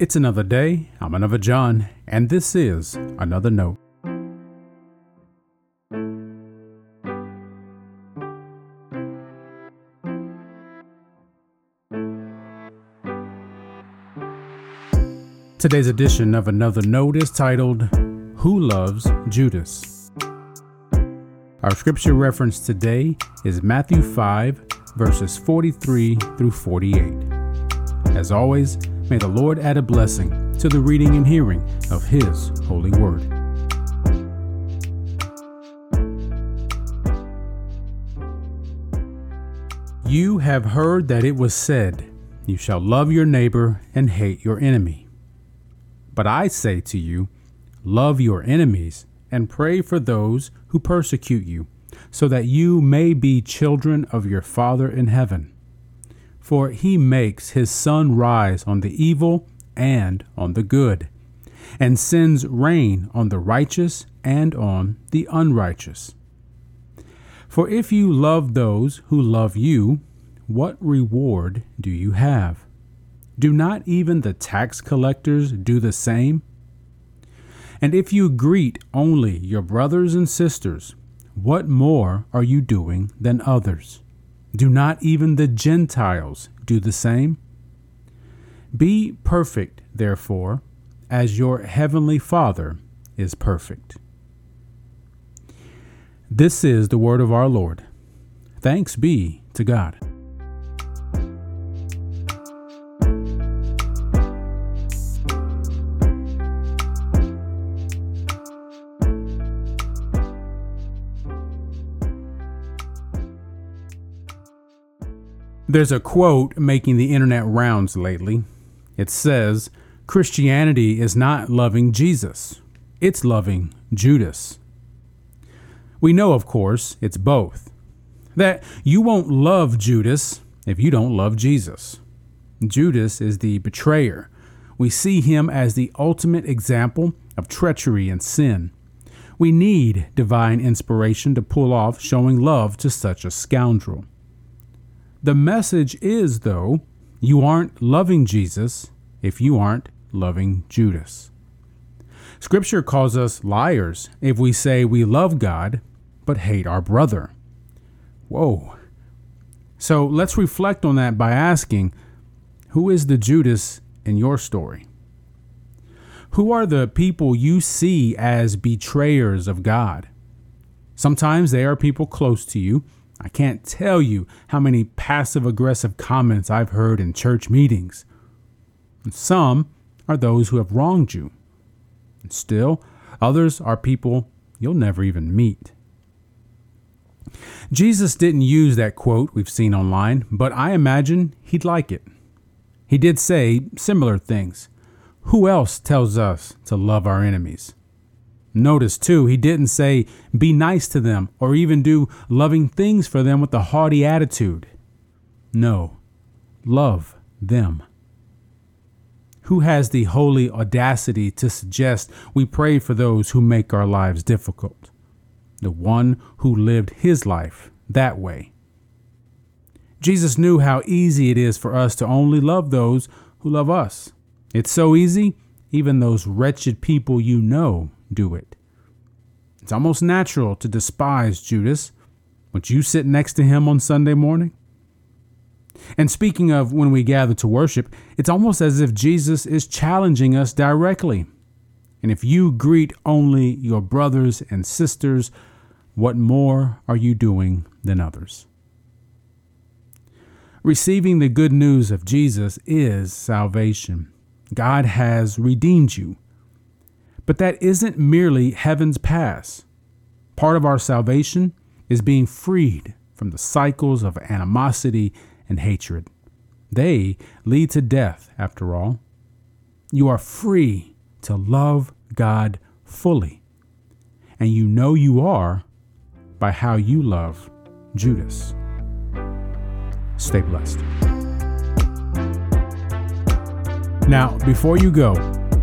It's another day. I'm another John, and this is another note. Today's edition of Another Note is titled, Who Loves Judas? Our scripture reference today is Matthew 5, verses 43 through 48. As always, may the Lord add a blessing to the reading and hearing of His holy word. You have heard that it was said, You shall love your neighbor and hate your enemy. But I say to you, love your enemies and pray for those who persecute you, so that you may be children of your Father in heaven. For he makes his sun rise on the evil and on the good, and sends rain on the righteous and on the unrighteous. For if you love those who love you, what reward do you have? Do not even the tax collectors do the same? And if you greet only your brothers and sisters, what more are you doing than others? Do not even the Gentiles do the same? Be perfect, therefore, as your heavenly Father is perfect. This is the word of our Lord. Thanks be to God. There's a quote making the internet rounds lately. It says, Christianity is not loving Jesus, it's loving Judas. We know, of course, it's both. That you won't love Judas if you don't love Jesus. Judas is the betrayer. We see him as the ultimate example of treachery and sin. We need divine inspiration to pull off showing love to such a scoundrel. The message is, though, you aren't loving Jesus if you aren't loving Judas. Scripture calls us liars if we say we love God but hate our brother. Whoa. So let's reflect on that by asking who is the Judas in your story? Who are the people you see as betrayers of God? Sometimes they are people close to you I can't tell you how many passive aggressive comments I've heard in church meetings. And some are those who have wronged you. And still, others are people you'll never even meet. Jesus didn't use that quote we've seen online, but I imagine he'd like it. He did say similar things. Who else tells us to love our enemies? Notice too, he didn't say, be nice to them or even do loving things for them with a haughty attitude. No, love them. Who has the holy audacity to suggest we pray for those who make our lives difficult? The one who lived his life that way. Jesus knew how easy it is for us to only love those who love us. It's so easy, even those wretched people you know do it. It's almost natural to despise Judas when you sit next to him on Sunday morning. And speaking of when we gather to worship, it's almost as if Jesus is challenging us directly. And if you greet only your brothers and sisters, what more are you doing than others? Receiving the good news of Jesus is salvation. God has redeemed you. But that isn't merely heaven's pass. Part of our salvation is being freed from the cycles of animosity and hatred. They lead to death, after all. You are free to love God fully. And you know you are by how you love Judas. Stay blessed. Now, before you go,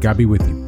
God be with you.